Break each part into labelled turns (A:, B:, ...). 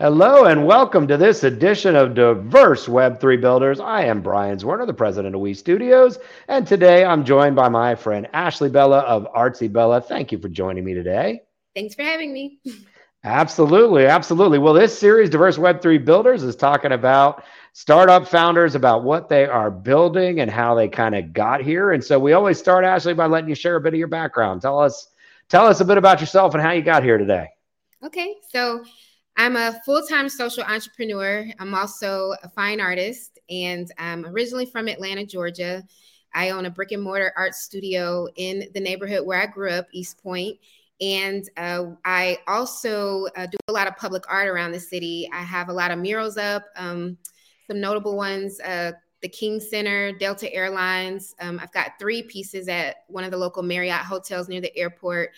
A: Hello and welcome to this edition of Diverse Web3 Builders. I am Brian Zwerner, the president of W3 Studios, and today I'm joined by my friend Ashley Bella of ArtzyBella. Thank you for joining me today.
B: Thanks for having me.
A: Absolutely, absolutely. Well, this series, Diverse Web3 Builders, is talking about startup founders, about what they are building and how they kind of got here. And so we always start, Ashley, by letting you share a bit of your background. Tell us, tell us a bit about yourself and how you got here today.
B: Okay, so I'm a full time social entrepreneur. I'm also a fine artist, and I'm originally from Atlanta, Georgia. I own a brick and mortar art studio in the neighborhood where I grew up, East Point. And uh, I also uh, do a lot of public art around the city. I have a lot of murals up, um, some notable ones. Uh, the King Center, Delta Airlines. Um, I've got three pieces at one of the local Marriott hotels near the airport.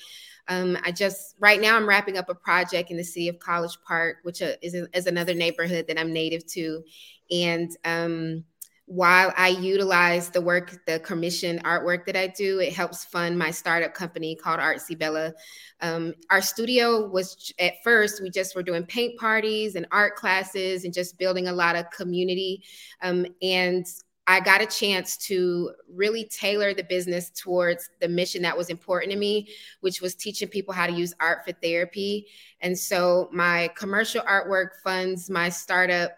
B: Um, I just right now I'm wrapping up a project in the city of College Park, which uh, is, is another neighborhood that I'm native to, and um, while I utilize the work, the commission artwork that I do, it helps fund my startup company called ArtzyBella. Um, our studio was at first, we just were doing paint parties and art classes and just building a lot of community. Um, and I got a chance to really tailor the business towards the mission that was important to me, which was teaching people how to use art for therapy. And so my commercial artwork funds my startup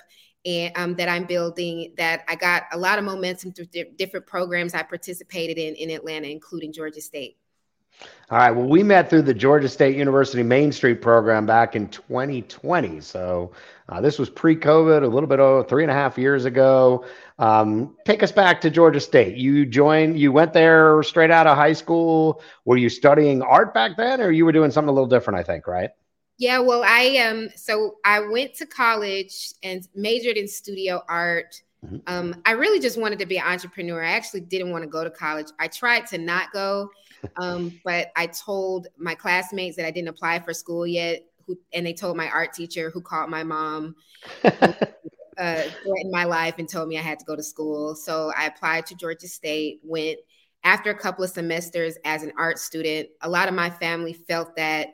B: and um, that I'm building. That I got a lot of momentum through di- different programs I participated in in Atlanta, including Georgia State.
A: All right. Well, we met through the Georgia State University Main Street program back in 2020. So uh, this was pre-COVID, a little bit over three and a half years ago. Um, take us back to Georgia State. You joined. You went there straight out of high school. Were you studying art back then, or you were doing something a little different? I think, right?
B: Yeah. Well, I um. So I went to college and majored in studio art. Mm-hmm. Um, I really just wanted to be an entrepreneur. I actually didn't want to go to college. I tried to not go um, but I told my classmates that I didn't apply for school yet, who, and they told my art teacher, who called my mom, uh, threatened my life and told me I had to go to school. So I applied to Georgia State. Went after a couple of semesters as an art student. A lot of my family felt that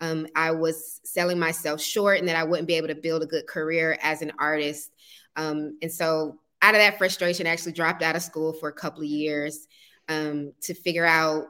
B: um, I was selling myself short and that I wouldn't be able to build a good career as an artist. Um, and so, out of that frustration, I actually dropped out of school for a couple of years um, to figure out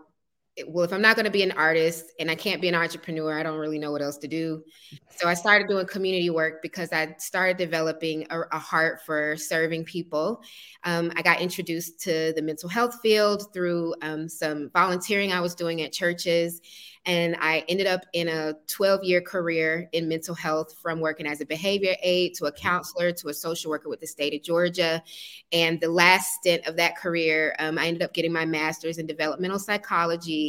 B: well, if I'm not going to be an artist and I can't be an entrepreneur, I don't really know what else to do. So I started doing community work because I started developing a, a heart for serving people. Um, I got introduced to the mental health field through um, some volunteering I was doing at churches. And I ended up in a 12 year career in mental health from working as a behavior aide to a counselor to a social worker with the state of Georgia. And the last stint of that career, um, I ended up getting my master's in developmental psychology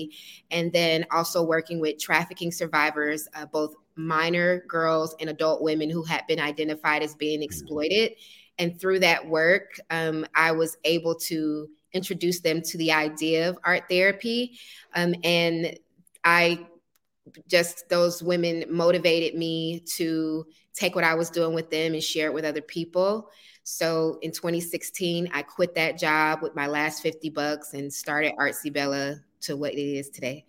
B: and then also working with trafficking survivors, uh, both minor girls and adult women who had been identified as being mm. exploited. And through that work, um, I was able to introduce them to the idea of art therapy. Um, and I just, those women motivated me to take what I was doing with them and share it with other people. So in 2016, I quit that job with my last 50 bucks and started ArtzyBella to what it is today.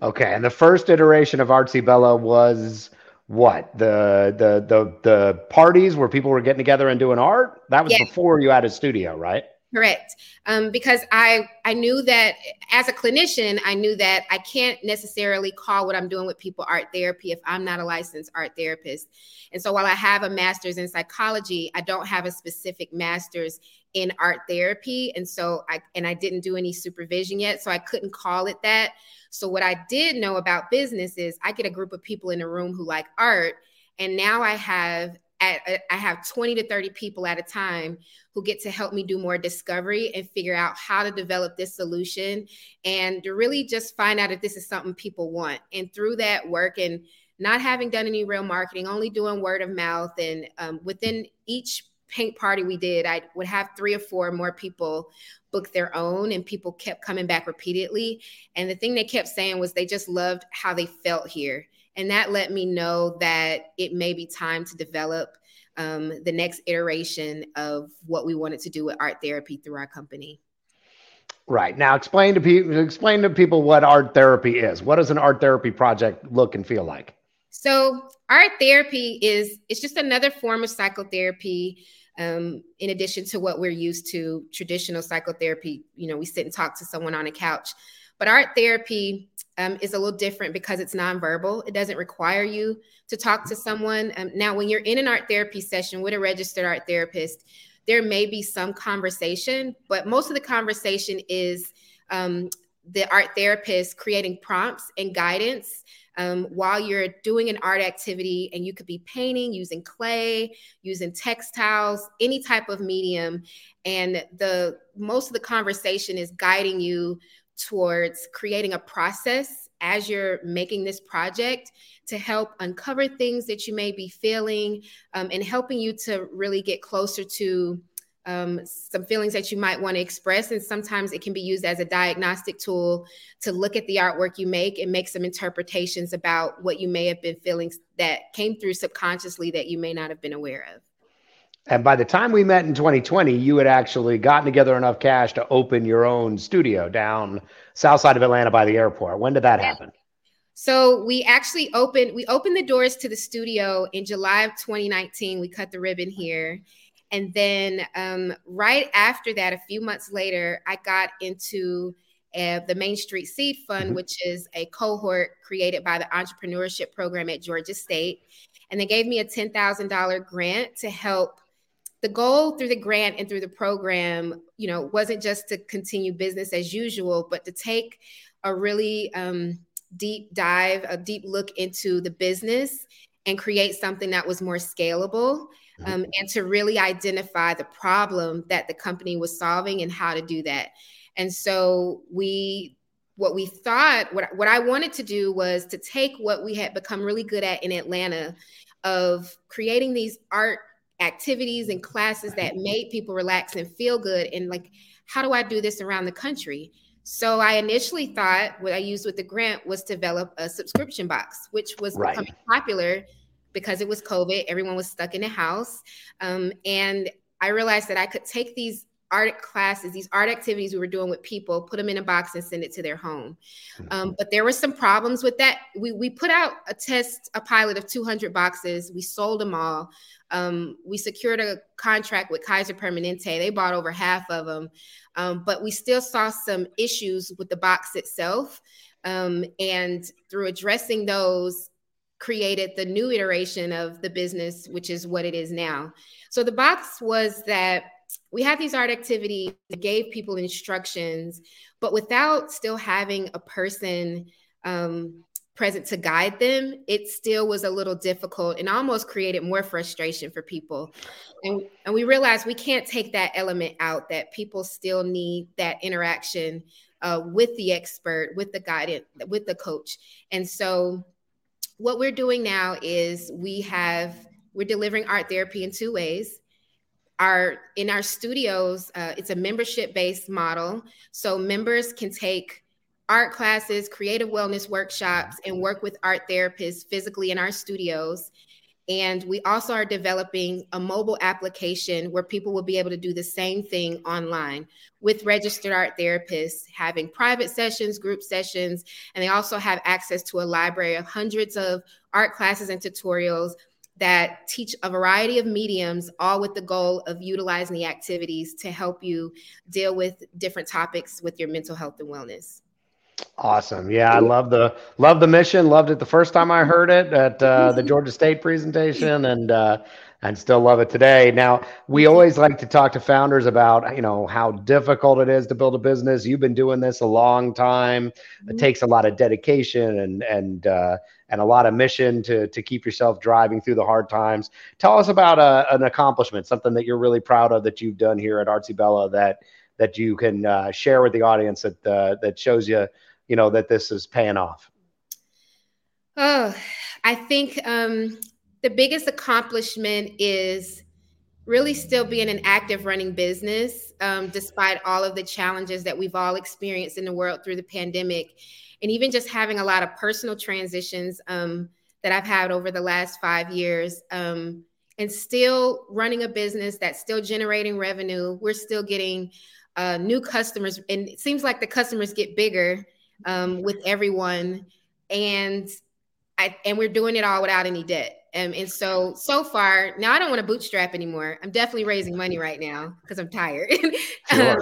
A: Okay, and the first iteration of ArtzyBella was what the the the the parties where people were getting together and doing art. That was yeah. before you had a studio, right?
B: Correct. Um, because I I knew that as a clinician, I knew that I can't necessarily call what I'm doing with people art therapy if I'm not a licensed art therapist. And so while I have a master's in psychology, I don't have a specific master's in art therapy. And so I and I didn't do any supervision yet, so I couldn't call it that. So what I did know about business is I get a group of people in a room who like art, and now I have I have 20 to 30 people at a time who get to help me do more discovery and figure out how to develop this solution and to really just find out if this is something people want. And through that work and not having done any real marketing, only doing word of mouth, and um, within each paint party we did, I would have three or four more people book their own, and people kept coming back repeatedly. And the thing they kept saying was they just loved how they felt here and that let me know that it may be time to develop um, the next iteration of what we wanted to do with art therapy through our company.
A: Right now, explain to people explain to people what art therapy is. What does an art therapy project look and feel like?
B: So art therapy is it's just another form of psychotherapy. Um, in addition to what we're used to, traditional psychotherapy, you know, we sit and talk to someone on a couch. But art therapy um, is a little different because it's nonverbal. It doesn't require you to talk to someone. Um, now, when you're in an art therapy session with a registered art therapist, there may be some conversation, but most of the conversation is um, the art therapist creating prompts and guidance um, while you're doing an art activity. And you could be painting using clay, using textiles, any type of medium. And the most of the conversation is guiding you towards creating a process as you're making this project to help uncover things that you may be feeling um, and helping you to really get closer to um, some feelings that you might want to express. And sometimes it can be used as a diagnostic tool to look at the artwork you make and make some interpretations about what you may have been feeling that came through subconsciously that you may not have been aware of.
A: And by the time we met in 2020, you had actually gotten together enough cash to open your own studio down south side of Atlanta by the airport. When did that happen?
B: So we actually opened we opened the doors to the studio in July of 2019. We cut the ribbon here. And then um, right after that, a few months later, I got into uh, the Main Street Seed Fund, mm-hmm. which is a cohort created by the entrepreneurship program at Georgia State. And they gave me a $10,000 grant to help the goal through the grant and through the program, you know, wasn't just to continue business as usual, but to take a really um, deep dive, a deep look into the business and create something that was more scalable mm-hmm. um, and to really identify the problem that the company was solving and how to do that. And so we, what we thought, what, what I wanted to do was to take what we had become really good at in Atlanta of creating these art activities and classes that made people relax and feel good and like how do i do this around the country so i initially thought what i used with the grant was develop a subscription box which was right. becoming popular because it was covid everyone was stuck in the house um, and i realized that i could take these art classes, these art activities we were doing with people, put them in a box and send it to their home. Um, but there were some problems with that. We, we put out a test, a pilot of 200 boxes. We sold them all. Um, we secured a contract with Kaiser Permanente. They bought over half of them. Um, but we still saw some issues with the box itself. Um, and through addressing those, created the new iteration of the business, which is what it is now. So the box was that we had these art activities that gave people instructions, but without still having a person um, present to guide them, it still was a little difficult and almost created more frustration for people. And, and we realized we can't take that element out, that people still need that interaction uh, with the expert, with the guidance, with the coach. And so what we're doing now is we have, we're delivering art therapy in two ways our in our studios uh, it's a membership based model. So members can take art classes creative wellness workshops and work with art therapists physically in our studios. And we also are developing a mobile application where people will be able to do the same thing online with registered art therapists, having private sessions, group sessions, and they also have access to a library of hundreds of art classes and tutorials that teach a variety of mediums, all with the goal of utilizing the activities to help you deal with different topics with your mental health and wellness.
A: Awesome. Yeah, I love the love the mission. Loved it the first time I heard it at uh, the Georgia State presentation, and uh, and still love it today. Now, we always like to talk to founders about, you know, how difficult it is to build a business. You've been doing this a long time. It mm-hmm. takes a lot of dedication and and uh, and a lot of mission to to keep yourself driving through the hard times. Tell us about a, uh, an accomplishment, something that you're really proud of that you've done here at ArtzyBella that that you can uh, share with the audience that uh, that shows you, you know, that this is paying off.
B: Oh, I think um, the biggest accomplishment is really still being an active running business um, despite all of the challenges that we've all experienced in the world through the pandemic and even just having a lot of personal transitions um, that i've had over the last five years um, and still running a business that's still generating revenue we're still getting uh, new customers and it seems like the customers get bigger um, with everyone and I, and we're doing it all without any debt. Um, and so, so far, now I don't want to bootstrap anymore. I'm definitely raising money right now because I'm tired. Um,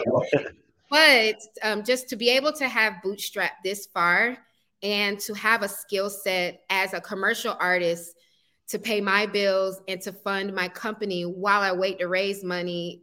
B: but um, just to be able to have bootstrap this far and to have a skill set as a commercial artist to pay my bills and to fund my company while I wait to raise money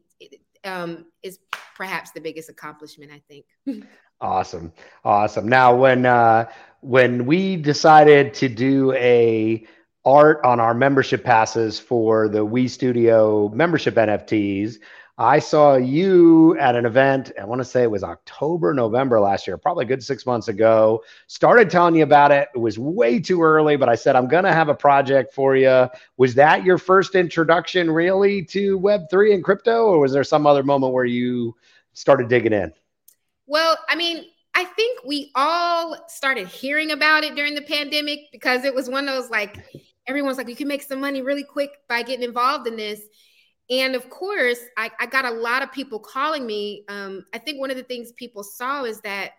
B: um, is perhaps the biggest accomplishment, I think.
A: awesome. Awesome. Now, when, uh, when we decided to do a art on our membership passes for the W3 Studio membership NFTs, I saw you at an event, I want to say it was October, November last year, probably good six months ago. Started telling you about it. It was way too early, but I said, I'm going to have a project for you. Was that your first introduction really to Web3 and crypto, or was there some other moment where you started digging in?
B: Well, I mean, I think we all started hearing about it during the pandemic because it was one of those like, everyone's like, you can make some money really quick by getting involved in this. And of course, I, I got a lot of people calling me. Um, I think one of the things people saw is that,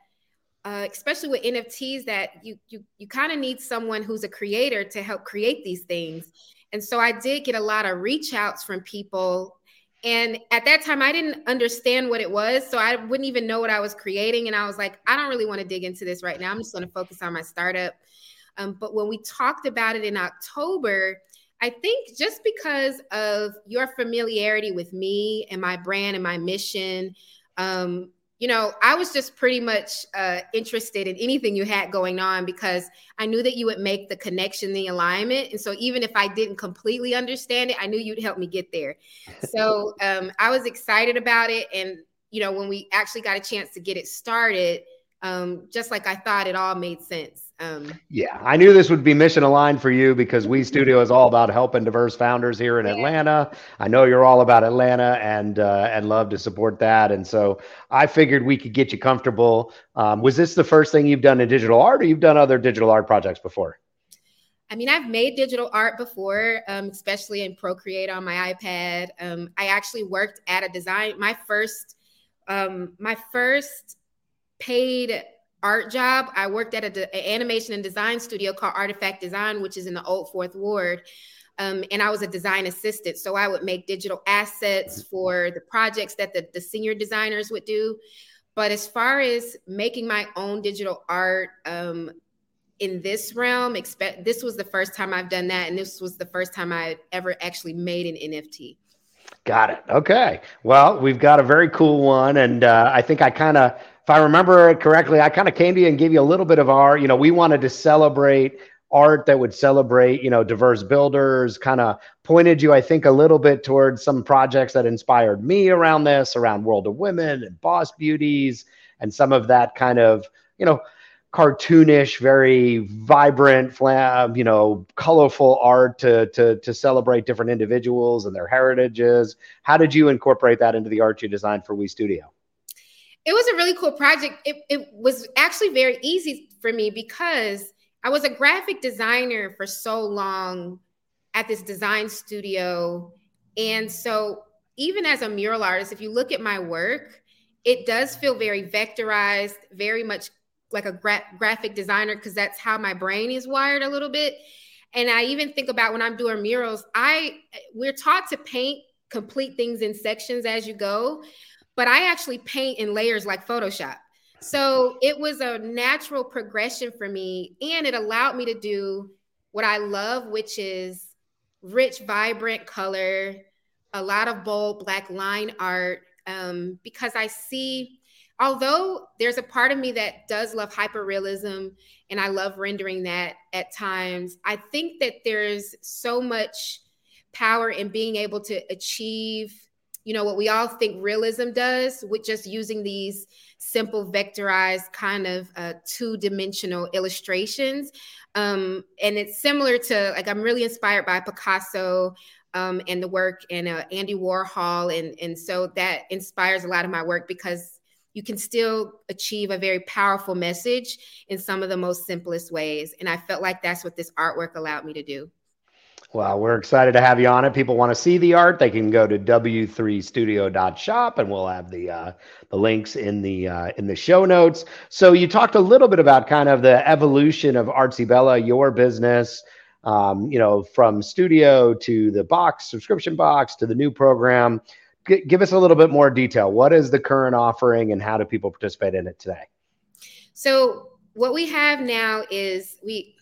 B: uh, especially with NFTs, that you you you kind of need someone who's a creator to help create these things. And so I did get a lot of reach outs from people. And at that time, I didn't understand what it was. So I wouldn't even know what I was creating. And I was like, I don't really want to dig into this right now. I'm just going to focus on my startup. Um, but when we talked about it in October, I think just because of your familiarity with me and my brand and my mission, um, you know, I was just pretty much uh, interested in anything you had going on because I knew that you would make the connection, the alignment. And so even if I didn't completely understand it, I knew you'd help me get there. So um, I was excited about it. And, you know, when we actually got a chance to get it started, um, just like I thought, it all made sense. Um,
A: yeah, I knew this would be mission aligned for you because W3 Studio is all about helping diverse founders here in yeah. Atlanta. I know you're all about Atlanta and uh, and love to support that. And so I figured we could get you comfortable. Um, was this the first thing you've done in digital art, or you've done other digital art projects before?
B: I mean, I've made digital art before, um, especially in Procreate on my iPad. Um, I actually worked at a design. My first, um, my first paid art job. I worked at an animation and design studio called Artifact Design, which is in the Old Fourth Ward. Um, and I was a design assistant. So I would make digital assets for the projects that the, the senior designers would do. But as far as making my own digital art um, in this realm, expect this was the first time I've done that, and this was the first time I ever actually made an NFT.
A: Got it. Okay. Well, we've got a very cool one, and uh, I think I kind of if I remember correctly, I kind of came to you and gave you a little bit of our, you know, we wanted to celebrate art that would celebrate, you know, diverse builders, kind of pointed you, I think, a little bit towards some projects that inspired me around this, around World of Women and Boss Beauties, and some of that kind of, you know, cartoonish, very vibrant, flam, you know, colorful art to, to, to celebrate different individuals and their heritages. How did you incorporate that into the art you designed for W3 Studio?
B: It was a really cool project. It, it was actually very easy for me because I was a graphic designer for so long at this design studio. And so, even as a mural artist, if you look at my work, it does feel very vectorized, very much like a gra- graphic designer, because that's how my brain is wired a little bit. And I even think about when I'm doing murals, I we're taught to paint complete things in sections as you go but I actually paint in layers like Photoshop. So it was a natural progression for me. And it allowed me to do what I love, which is rich, vibrant color, a lot of bold black line art. Um, because I see, although there's a part of me that does love hyperrealism and I love rendering that at times, I think that there's so much power in being able to achieve you know what we all think realism does with just using these simple vectorized kind of uh, two-dimensional illustrations. Um, and it's similar to like i'm really inspired by picasso um, and the work and uh, andy warhol. And and so that inspires a lot of my work because you can still achieve a very powerful message in some of the most simplest ways. And i felt like that's what this artwork allowed me to do
A: Well, we're excited to have you on it. People want to see the art, they can go to w3studio.shop and we'll have the uh, the links in the uh, in the show notes. So you talked a little bit about kind of the evolution of ArtzyBella, your business, um, you know, from studio to the box subscription box to the new program. G- give us a little bit more detail. What is the current offering and how do people participate in it today?
B: So what we have now is we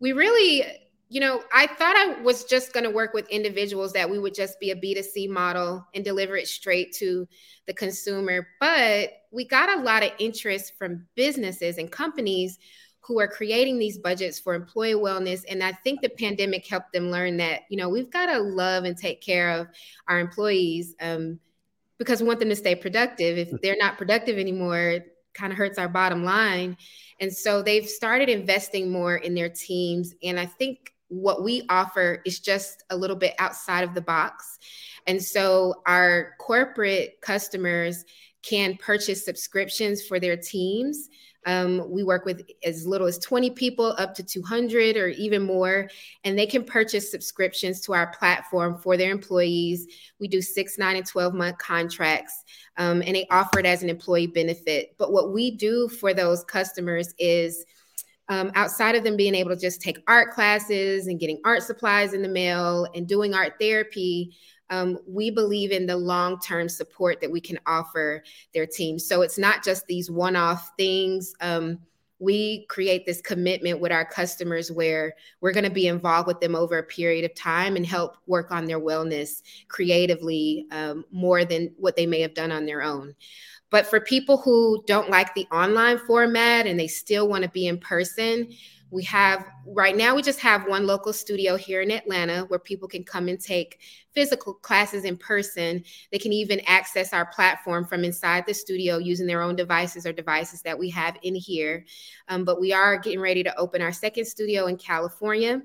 B: we really you know, I thought I was just going to work with individuals that we would just be a B2C model and deliver it straight to the consumer. But we got a lot of interest from businesses and companies who are creating these budgets for employee wellness. And I think the pandemic helped them learn that, you know, we've got to love and take care of our employees um, because we want them to stay productive. If they're not productive anymore, kind of hurts our bottom line. And so they've started investing more in their teams. And I think what we offer is just a little bit outside of the box. And so our corporate customers can purchase subscriptions for their teams. Um, we work with as little as 20 people up to 200 or even more, and they can purchase subscriptions to our platform for their employees. We do six, nine, and 12 month contracts, um, and they offer it as an employee benefit. But what we do for those customers is um, outside of them being able to just take art classes and getting art supplies in the mail and doing art therapy, um, we believe in the long term support that we can offer their team. So it's not just these one off things. Um, we create this commitment with our customers where we're going to be involved with them over a period of time and help work on their wellness creatively um, more than what they may have done on their own. But for people who don't like the online format and they still want to be in person, we have right now we just have one local studio here in Atlanta where people can come and take physical classes in person. They can even access our platform from inside the studio using their own devices or devices that we have in here. Um, but we are getting ready to open our second studio in California.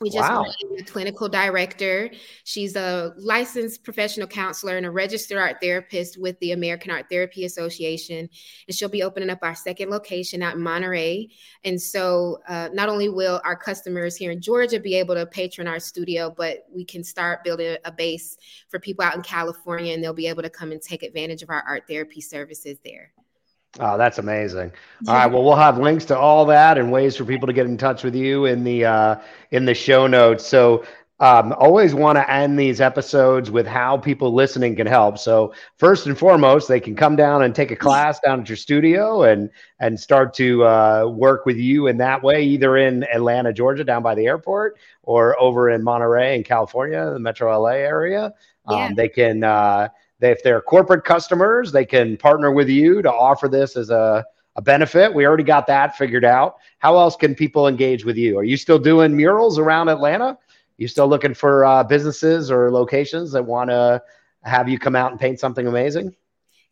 B: We just wow. a clinical director. She's a licensed professional counselor and a registered art therapist with the American Art Therapy Association. And she'll be opening up our second location out in Monterey. And so, uh, not only will our customers here in Georgia be able to patron our studio, but we can start building a base for people out in California, and they'll be able to come and take advantage of our art therapy services there.
A: Oh, that's amazing. All right. Well, we'll have links to all that and ways for people to get in touch with you in the uh, in the show notes. So um, always want to end these episodes with how people listening can help. So first and foremost, they can come down and take a class down at your studio and and start to uh, work with you in that way, either in Atlanta, Georgia, down by the airport, or over in Monterey in California, the Metro LA area. Yeah. Um, they can. Uh, they, if they're corporate customers, they can partner with you to offer this as a, a benefit. We already got that figured out. How else can people engage with you? Are you still doing murals around Atlanta? You still looking for uh, businesses or locations that want to have you come out and paint something amazing?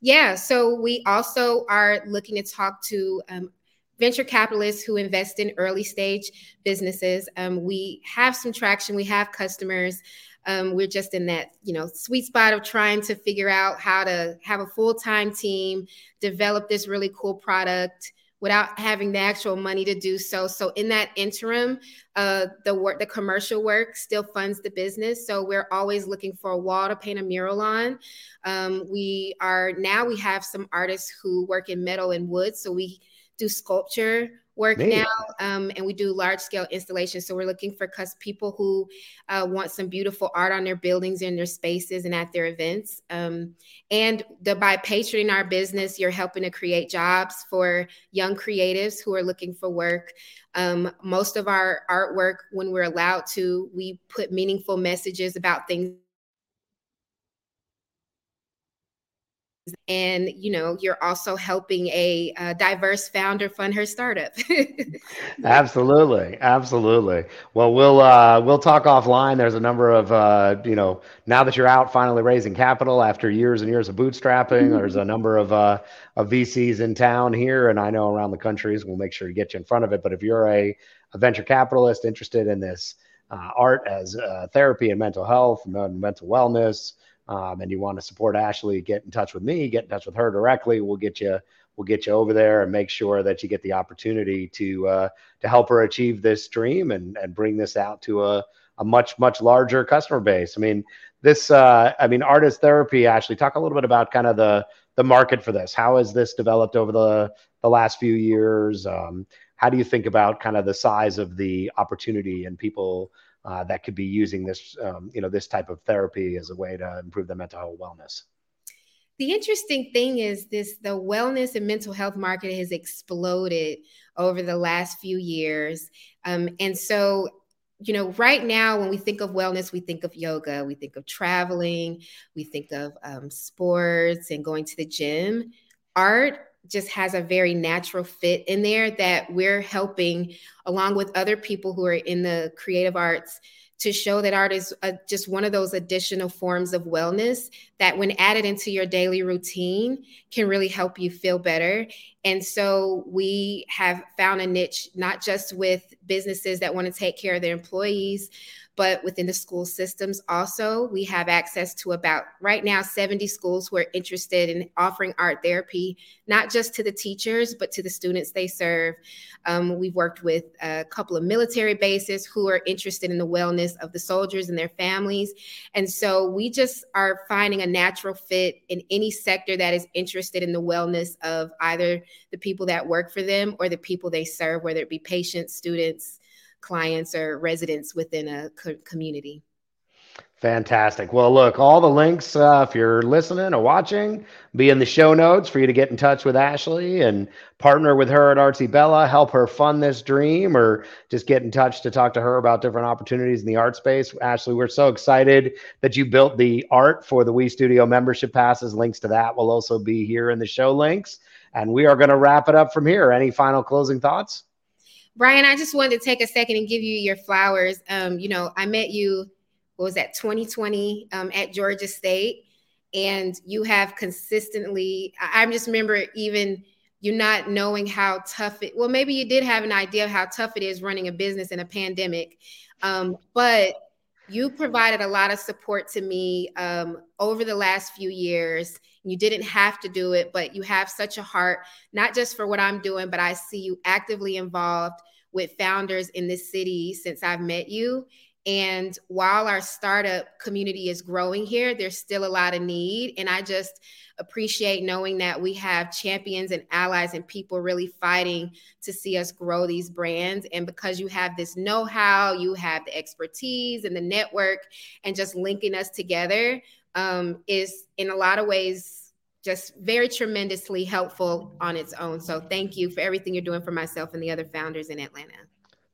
B: Yeah. So we also are looking to talk to um, venture capitalists who invest in early stage businesses. Um, we have some traction. We have customers. Um, we're just in that, you know, sweet spot of trying to figure out how to have a full time team, develop this really cool product without having the actual money to do so. So in that interim, uh, the work, the commercial work still funds the business. So we're always looking for a wall to paint a mural on. Um, we are now we have some artists who work in metal and wood, so we do sculpture work Man. now, um, and we do large scale installations. So we're looking for cus- people who uh, want some beautiful art on their buildings and their spaces and at their events. Um, and the, by patroning our business, you're helping to create jobs for young creatives who are looking for work. Um, most of our artwork, when we're allowed to, we put meaningful messages about things and you know you're also helping a, a diverse founder fund her startup.
A: Absolutely. Absolutely. Well we'll uh, we'll talk offline. There's a number of uh, you know now that you're out finally raising capital after years and years of bootstrapping there's a number of uh, of vcs in town here and i know around the countries we'll make sure to get you in front of it. But if you're a, a venture capitalist interested in this uh, art as uh, therapy and mental health and mental wellness um, and you want to support Ashley, get in touch with me, get in touch with her directly. We'll get you we'll get you over there and make sure that you get the opportunity to uh, to help her achieve this dream and and bring this out to a a much much larger customer base. I mean, this uh, I mean, artist therapy. Actually, talk a little bit about kind of the the market for this. How has this developed over the the last few years? Um, how do you think about kind of the size of the opportunity and people uh, that could be using this, um, you know, this type of therapy as a way to improve their mental health wellness?
B: The interesting thing is this the wellness and mental health market has exploded over the last few years. Um, and so, you know, right now, when we think of wellness, we think of yoga, we think of traveling, we think of um, sports and going to the gym. Art just has a very natural fit in there that we're helping along with other people who are in the creative arts to show that art is a, just one of those additional forms of wellness that when added into your daily routine can really help you feel better. And so we have found a niche not just with businesses that want to take care of their employees but within the school systems also we have access to about right now 70 schools who are interested in offering art therapy not just to the teachers but to the students they serve. Um, we've worked with a couple of military bases who are interested in the wellness of the soldiers and their families. And so we just are finding a natural fit in any sector that is interested in the wellness of either the people that work for them or the people they serve whether it be patients students clients or residents within a co- community.
A: Fantastic. Well, look, all the links, uh, if you're listening or watching, be in the show notes for you to get in touch with Ashley and partner with her at ArtzyBella, help her fund this dream, or just get in touch to talk to her about different opportunities in the art space. Ashley, we're so excited that you built the art for the W3 Studio membership passes. Links to that will also be here in the show links. And we are going to wrap it up from here. Any final closing thoughts?
B: Brian, I just wanted to take a second and give you your flowers. Um, you know, I met you, what was that, 2020 um, at Georgia State, and you have consistently, I, I just remember even you not knowing how tough it, well, maybe you did have an idea of how tough it is running a business in a pandemic, um, but you provided a lot of support to me um, over the last few years. You didn't have to do it, but you have such a heart, not just for what I'm doing, but I see you actively involved with founders in this city since I've met you. And while our startup community is growing here, there's still a lot of need. And I just appreciate knowing that we have champions and allies and people really fighting to see us grow these brands. And because you have this know how, you have the expertise and the network, and just linking us together um, is in a lot of ways just very tremendously helpful on its own. So thank you for everything you're doing for myself and the other founders in Atlanta.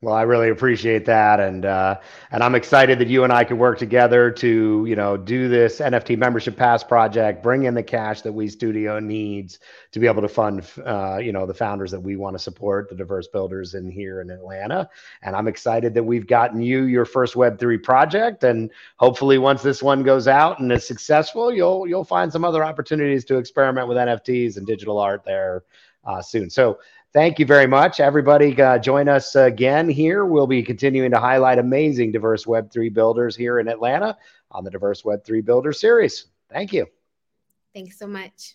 A: Well, I really appreciate that, and uh, and I'm excited that you and I could work together to you know do this NFT membership pass project, bring in the cash that we studio needs to be able to fund uh, you know the founders that we want to support, the diverse builders in here in Atlanta, and I'm excited that we've gotten you your first Web three project, and hopefully once this one goes out and is successful, you'll you'll find some other opportunities to experiment with NFTs and digital art there uh, soon. So Thank you very much. Everybody, uh, join us again here. We'll be continuing to highlight amazing diverse Web3 builders here in Atlanta on the Diverse Web3 Builder series. Thank you.
B: Thanks so much.